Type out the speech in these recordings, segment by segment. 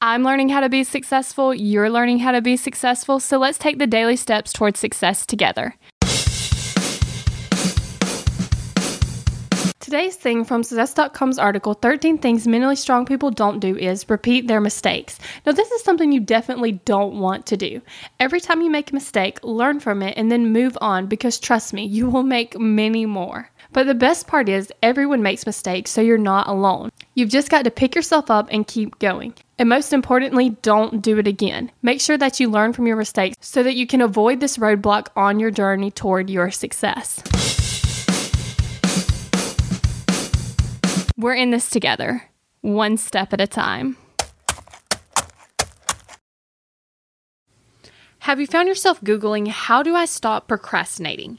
I'm learning how to be successful, you're learning how to be successful, so let's take the daily steps towards success together. Today's thing from Success.com's article 13 Things Mentally Strong People Don't Do is repeat their mistakes. Now, this is something you definitely don't want to do. Every time you make a mistake, learn from it and then move on because trust me, you will make many more. But the best part is, everyone makes mistakes, so you're not alone. You've just got to pick yourself up and keep going. And most importantly, don't do it again. Make sure that you learn from your mistakes so that you can avoid this roadblock on your journey toward your success. We're in this together, one step at a time. Have you found yourself Googling, How do I stop procrastinating?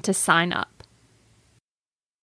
to sign up.